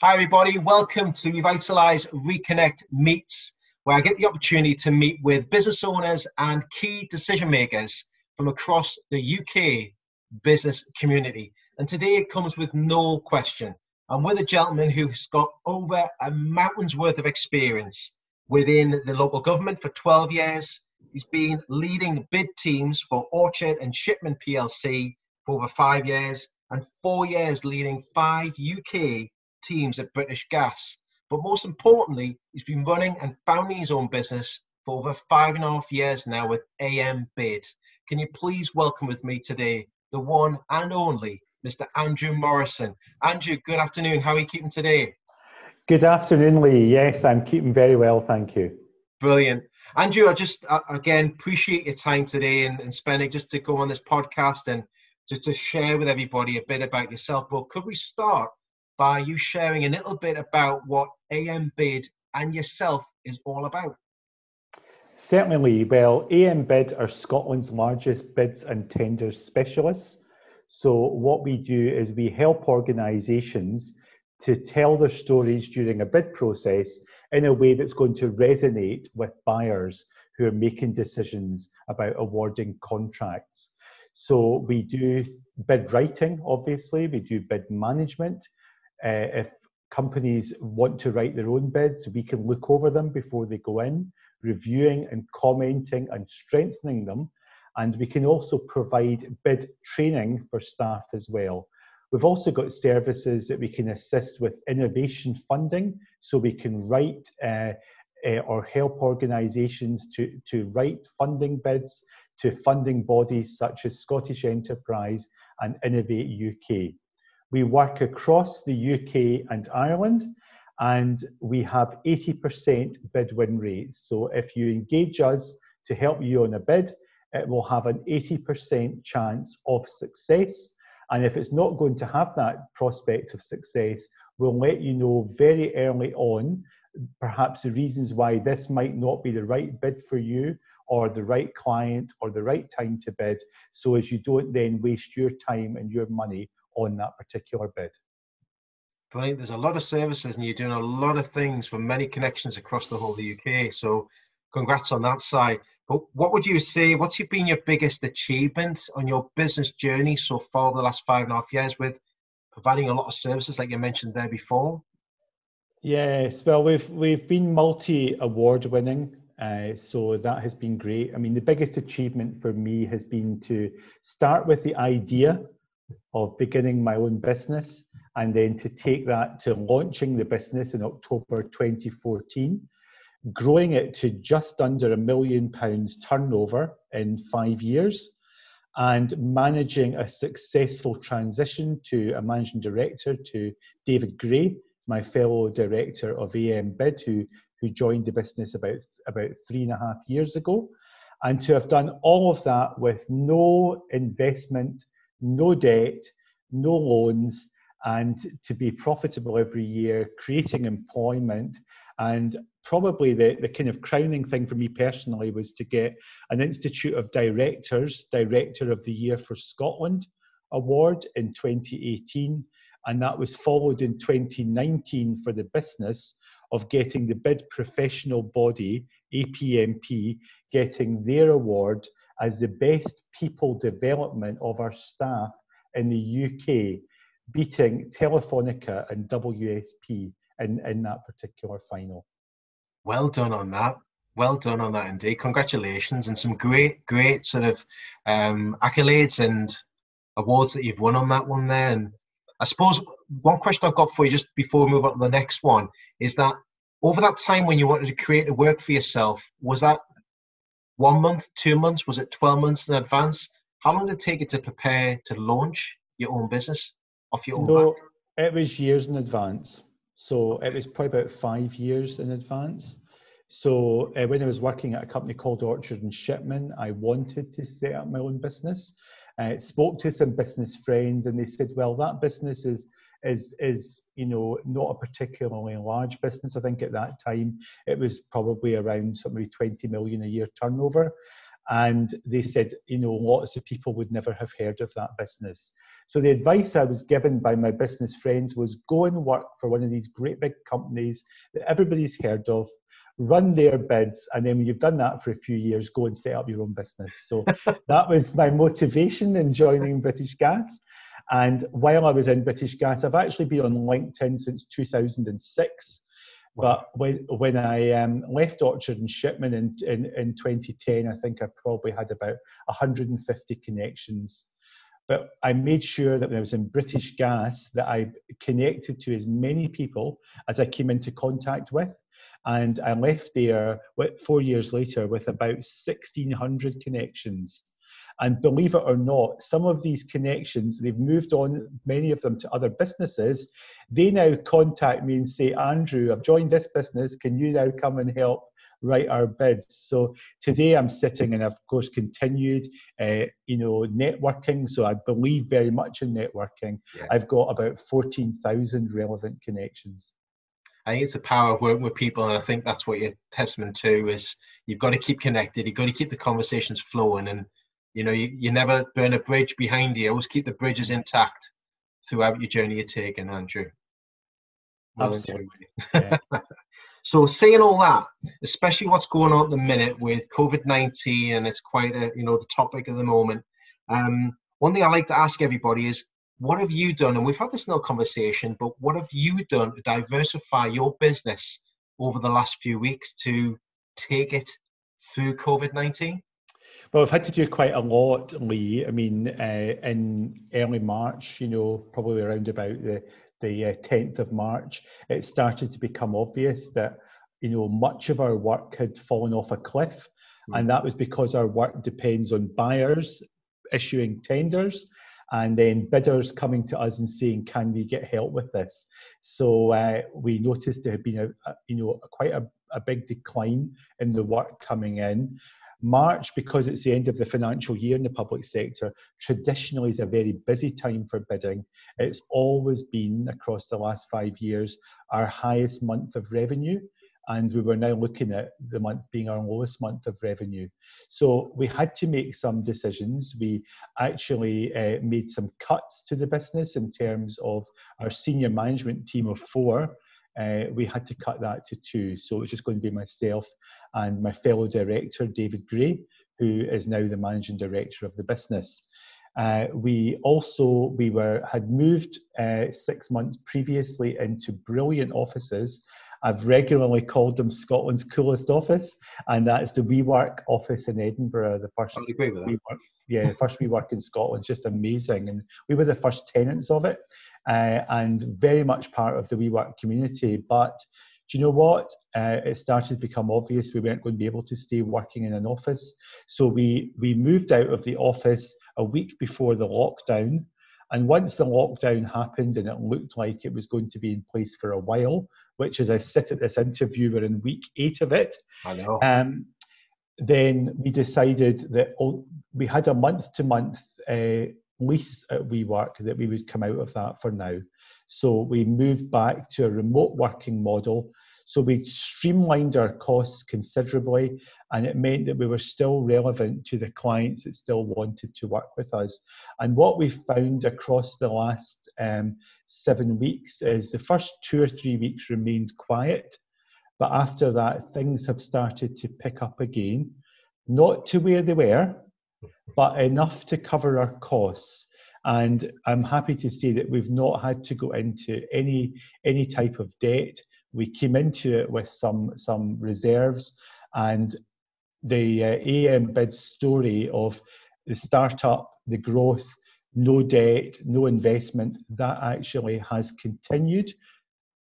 Hi, everybody. Welcome to Revitalize Reconnect Meets, where I get the opportunity to meet with business owners and key decision makers from across the UK business community. And today it comes with no question. I'm with a gentleman who's got over a mountain's worth of experience within the local government for 12 years. He's been leading bid teams for Orchard and Shipman PLC for over five years, and four years leading five UK teams at British Gas. But most importantly, he's been running and founding his own business for over five and a half years now with AM Bid. Can you please welcome with me today the one and only Mr. Andrew Morrison? Andrew, good afternoon. How are you keeping today? Good afternoon, Lee. Yes, I'm keeping very well, thank you. Brilliant. Andrew, I just, uh, again, appreciate your time today and, and spending just to go on this podcast and just to share with everybody a bit about yourself. But could we start by you sharing a little bit about what AM Bid and yourself is all about. Certainly. Well, AM Bid are Scotland's largest bids and tenders specialists. So, what we do is we help organisations to tell their stories during a bid process in a way that's going to resonate with buyers who are making decisions about awarding contracts. So, we do bid writing, obviously, we do bid management, uh, if companies want to write their own bids, we can look over them before they go in, reviewing and commenting and strengthening them. And we can also provide bid training for staff as well. We've also got services that we can assist with innovation funding, so we can write uh, uh, or help organisations to, to write funding bids to funding bodies such as Scottish Enterprise and Innovate UK. We work across the UK and Ireland, and we have 80% bid win rates. So if you engage us to help you on a bid, it will have an 80% chance of success. And if it's not going to have that prospect of success, we'll let you know very early on, perhaps the reasons why this might not be the right bid for you, or the right client, or the right time to bid, so as you don't then waste your time and your money on that particular bid. Brilliant. There's a lot of services, and you're doing a lot of things for many connections across the whole of the UK. So, congrats on that side. But what would you say? What's been your biggest achievement on your business journey so far the last five and a half years with providing a lot of services, like you mentioned there before? Yes, well, we've we've been multi award winning, uh, so that has been great. I mean, the biggest achievement for me has been to start with the idea of beginning my own business and then to take that to launching the business in October 2014, growing it to just under a million pounds turnover in five years, and managing a successful transition to a managing director to David Gray, my fellow director of AM who, who joined the business about, about three and a half years ago. And to have done all of that with no investment no debt, no loans, and to be profitable every year, creating employment. And probably the, the kind of crowning thing for me personally was to get an Institute of Directors Director of the Year for Scotland award in 2018. And that was followed in 2019 for the business of getting the bid professional body, APMP, getting their award as the best people development of our staff in the UK, beating Telefonica and WSP in, in that particular final. Well done on that. Well done on that, indeed. Congratulations, and some great, great sort of um, accolades and awards that you've won on that one there. And I suppose one question I've got for you just before we move on to the next one is that over that time when you wanted to create a work for yourself, was that one month, two months? Was it 12 months in advance? How long did it take you to prepare to launch your own business off your own no, back? It was years in advance. So it was probably about five years in advance. So uh, when I was working at a company called Orchard and Shipman, I wanted to set up my own business. I uh, spoke to some business friends, and they said, "Well, that business is is is you know not a particularly large business. I think at that time it was probably around something 20 million a year turnover. and they said, you know, lots of people would never have heard of that business. So the advice I was given by my business friends was go and work for one of these great big companies that everybody's heard of, run their bids, and then when you've done that for a few years, go and set up your own business. So that was my motivation in joining British Gas. And while I was in British Gas, I've actually been on LinkedIn since 2006. But when when I um, left Orchard and Shipman in, in, in 2010, I think I probably had about 150 connections. But I made sure that when I was in British Gas that I connected to as many people as I came into contact with. And I left there four years later with about 1,600 connections. And believe it or not, some of these connections, they've moved on, many of them to other businesses. They now contact me and say, Andrew, I've joined this business. Can you now come and help write our bids? So today I'm sitting and I've, of course, continued, uh, you know, networking. So I believe very much in networking. Yeah. I've got about 14,000 relevant connections. I think it's the power of working with people, and I think that's what you're testament to is you've got to keep connected, you've got to keep the conversations flowing, and you know, you, you never burn a bridge behind you. Always keep the bridges intact throughout your journey you're taking, Andrew. Well Absolutely. Yeah. so saying all that, especially what's going on at the minute with COVID-19 and it's quite a, you know, the topic of the moment. Um, one thing I like to ask everybody is, what have you done? And we've had this little conversation, but what have you done to diversify your business over the last few weeks to take it through COVID 19? Well, we've had to do quite a lot, Lee. I mean, uh, in early March, you know, probably around about the the uh, 10th of March, it started to become obvious that you know much of our work had fallen off a cliff, mm. and that was because our work depends on buyers issuing tenders and then bidders coming to us and saying, "Can we get help with this?" So uh, we noticed there had been a, a you know quite a, a big decline in the work coming in. March, because it's the end of the financial year in the public sector, traditionally is a very busy time for bidding. It's always been, across the last five years, our highest month of revenue. And we were now looking at the month being our lowest month of revenue. So we had to make some decisions. We actually uh, made some cuts to the business in terms of our senior management team of four uh, we had to cut that to two. So it's just going to be myself and my fellow director, David Gray, who is now the managing director of the business. Uh, we also we were had moved uh, six months previously into brilliant offices. I've regularly called them Scotland's coolest office, and that's the WeWork office in Edinburgh. The first I agree with that. WeWork, yeah, the first WeWork in Scotland, just amazing, and we were the first tenants of it uh, and very much part of the WeWork community. But do you know what? Uh, it started to become obvious we weren't going to be able to stay working in an office. So we, we moved out of the office a week before the lockdown. And once the lockdown happened and it looked like it was going to be in place for a while, which as I sit at this interview, we're in week eight of it. I know. Um, then we decided that we had a month to month lease at WeWork that we would come out of that for now. So we moved back to a remote working model. So we streamlined our costs considerably, and it meant that we were still relevant to the clients that still wanted to work with us. And what we found across the last um, seven weeks is the first two or three weeks remained quiet, but after that, things have started to pick up again, not to where they were, but enough to cover our costs. And I'm happy to say that we've not had to go into any any type of debt. We came into it with some some reserves, and the uh, AM bid story of the startup, the growth, no debt, no investment, that actually has continued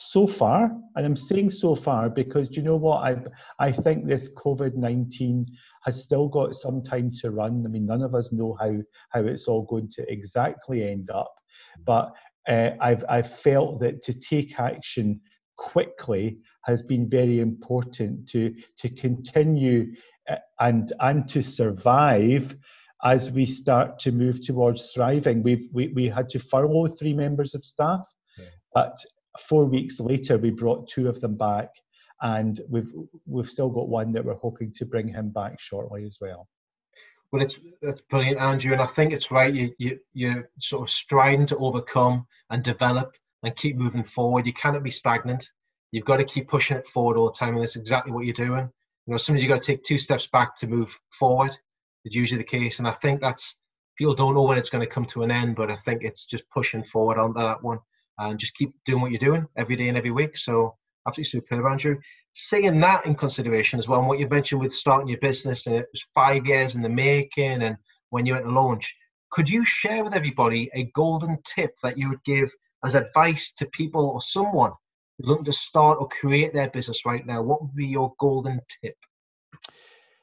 so far, and I'm saying so far because you know what? I I think this COVID nineteen has still got some time to run. I mean, none of us know how how it's all going to exactly end up, but uh, I've I've felt that to take action quickly has been very important to to continue uh, and and to survive as we start to move towards thriving. We've we, we had to furlough three members of staff, but four weeks later, we brought two of them back, and we've we've still got one that we're hoping to bring him back shortly as well. Well, it's, it's brilliant, Andrew, and I think it's right. You, you, you're sort of striving to overcome and develop and keep moving forward. You cannot be stagnant. You've got to keep pushing it forward all the time, and that's exactly what you're doing. You know, sometimes you've got to take two steps back to move forward. It's usually the case, and I think that's people don't know when it's going to come to an end, but I think it's just pushing forward on that one and just keep doing what you're doing every day and every week. So absolutely superb, Andrew. Seeing that in consideration as well, and what you've mentioned with starting your business, and it was five years in the making, and when you went to launch, could you share with everybody a golden tip that you would give as advice to people or someone looking to start or create their business right now, what would be your golden tip?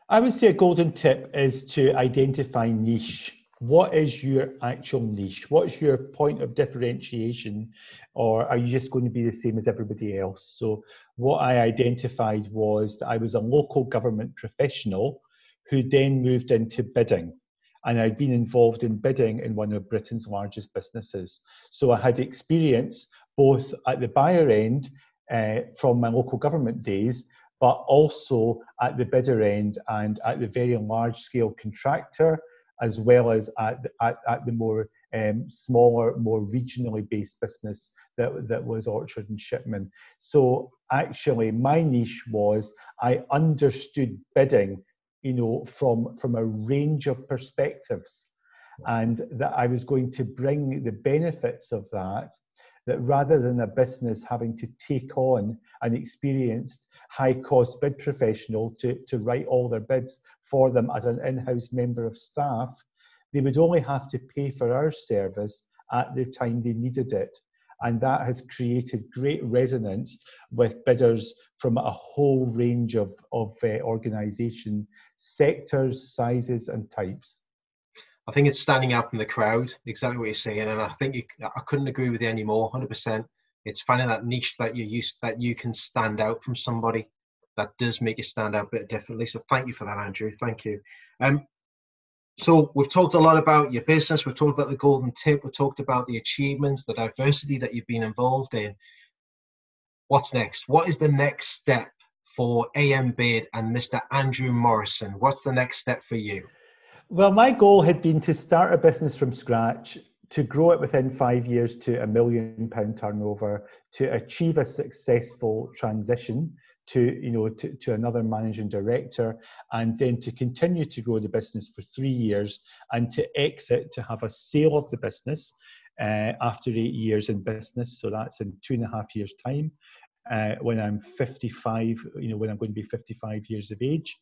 I would say a golden tip is to identify niche. What is your actual niche? What's your point of differentiation? Or are you just going to be the same as everybody else? So, what I identified was that I was a local government professional who then moved into bidding and I'd been involved in bidding in one of Britain's largest businesses. So I had experience both at the buyer end uh, from my local government days, but also at the bidder end and at the very large scale contractor, as well as at, at, at the more um, smaller, more regionally based business that, that was Orchard and Shipman. So actually, my niche was I understood bidding you know, from, from a range of perspectives. And that I was going to bring the benefits of that, that rather than a business having to take on an experienced high cost bid professional to, to write all their bids for them as an in house member of staff, they would only have to pay for our service at the time they needed it and that has created great resonance with bidders from a whole range of, of uh, organisation sectors, sizes, and types. I think it's standing out from the crowd, exactly what you're saying, and I think you, I couldn't agree with you anymore. Hundred percent. It's finding that niche that you use that you can stand out from somebody that does make you stand out a bit differently. So thank you for that, Andrew. Thank you. Um, so we've talked a lot about your business. We've talked about the golden tip. We've talked about the achievements, the diversity that you've been involved in. What's next? What is the next step for AM Bid and Mr. Andrew Morrison? What's the next step for you? Well, my goal had been to start a business from scratch, to grow it within five years to a million pound turnover, to achieve a successful transition to you know to, to another managing director and then to continue to grow the business for three years and to exit to have a sale of the business uh, after eight years in business. So that's in two and a half years time uh, when i'm 55 you know when i'm going to be 55 years of age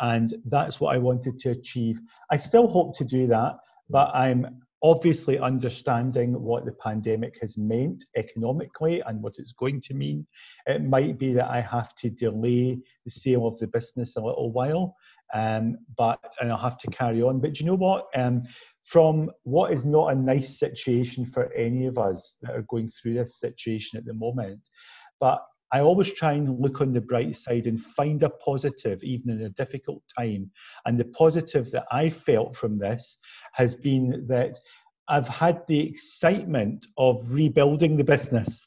and that's what i wanted to achieve i still hope to do that but i'm obviously understanding what the pandemic has meant economically and what it's going to mean. It might be that I have to delay the sale of the business a little while, um, but and I'll have to carry on. But you know what? Um, from what is not a nice situation for any of us that are going through this situation at the moment, but I always try and look on the bright side and find a positive, even in a difficult time. And the positive that I felt from this has been that I've had the excitement of rebuilding the business.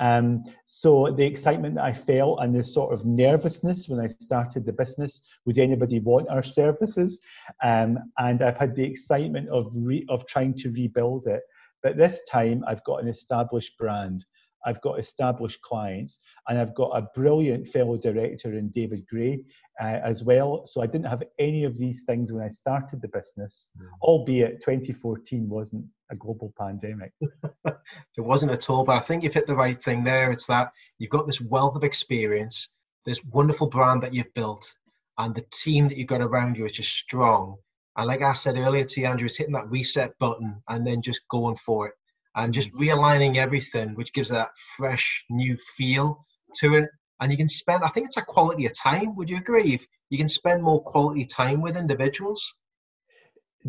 Um, so the excitement that I felt and the sort of nervousness when I started the business, would anybody want our services? Um, and I've had the excitement of re- of trying to rebuild it. But this time, I've got an established brand. I've got established clients, and I've got a brilliant fellow director in David Gray uh, as well. So I didn't have any of these things when I started the business, mm. albeit 2014 wasn't a global pandemic. it wasn't at all, but I think you've hit the right thing there. It's that you've got this wealth of experience, this wonderful brand that you've built, and the team that you've got around you is just strong. And like I said earlier to you, Andrew, is hitting that reset button and then just going for it and just realigning everything, which gives that fresh new feel to it. And you can spend, I think it's a quality of time. Would you agree? If you can spend more quality time with individuals.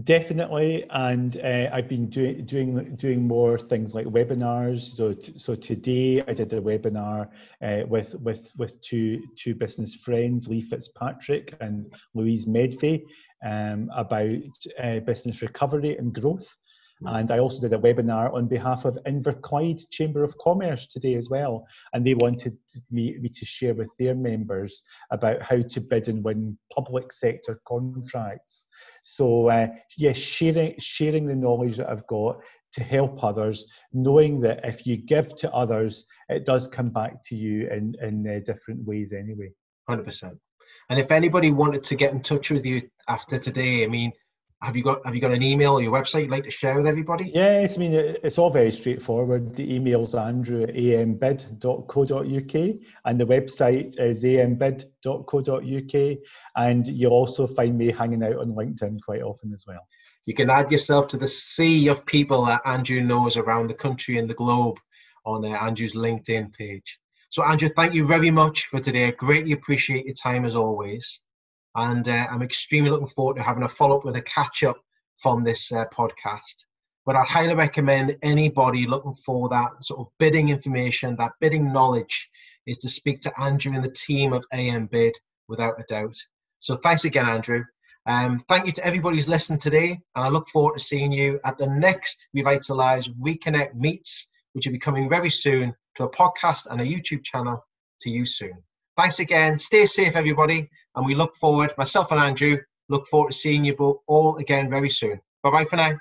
Definitely, and uh, I've been doing doing doing more things like webinars. So t- so today I did a webinar uh, with with with two two business friends, Lee Fitzpatrick and Louise Medvey, um, about uh, business recovery and growth And I also did a webinar on behalf of Inverclyde Chamber of Commerce today as well. And they wanted me, me to share with their members about how to bid and win public sector contracts. So uh, yes, sharing, sharing the knowledge that I've got to help others, knowing that if you give to others, it does come back to you in, in uh, different ways anyway. 100%. And if anybody wanted to get in touch with you after today, I mean, have you got have you got an email or your website you'd like to share with everybody? Yes, I mean it's all very straightforward. The email's andrew at ambid.co.uk and the website is ambid.co.uk and you'll also find me hanging out on LinkedIn quite often as well. You can add yourself to the sea of people that Andrew knows around the country and the globe on uh, Andrew's LinkedIn page. So, Andrew, thank you very much for today. I greatly appreciate your time as always. And uh, I'm extremely looking forward to having a follow up with a catch up from this uh, podcast. But I'd highly recommend anybody looking for that sort of bidding information, that bidding knowledge, is to speak to Andrew and the team of AM Bid without a doubt. So thanks again, Andrew. Um, thank you to everybody who's listened today, and I look forward to seeing you at the next Revitalize Reconnect Meets, which will be coming very soon to a podcast and a YouTube channel to you soon. Thanks again. Stay safe, everybody, and we look forward, myself and Andrew, look forward to seeing you all again very soon. Bye bye for now.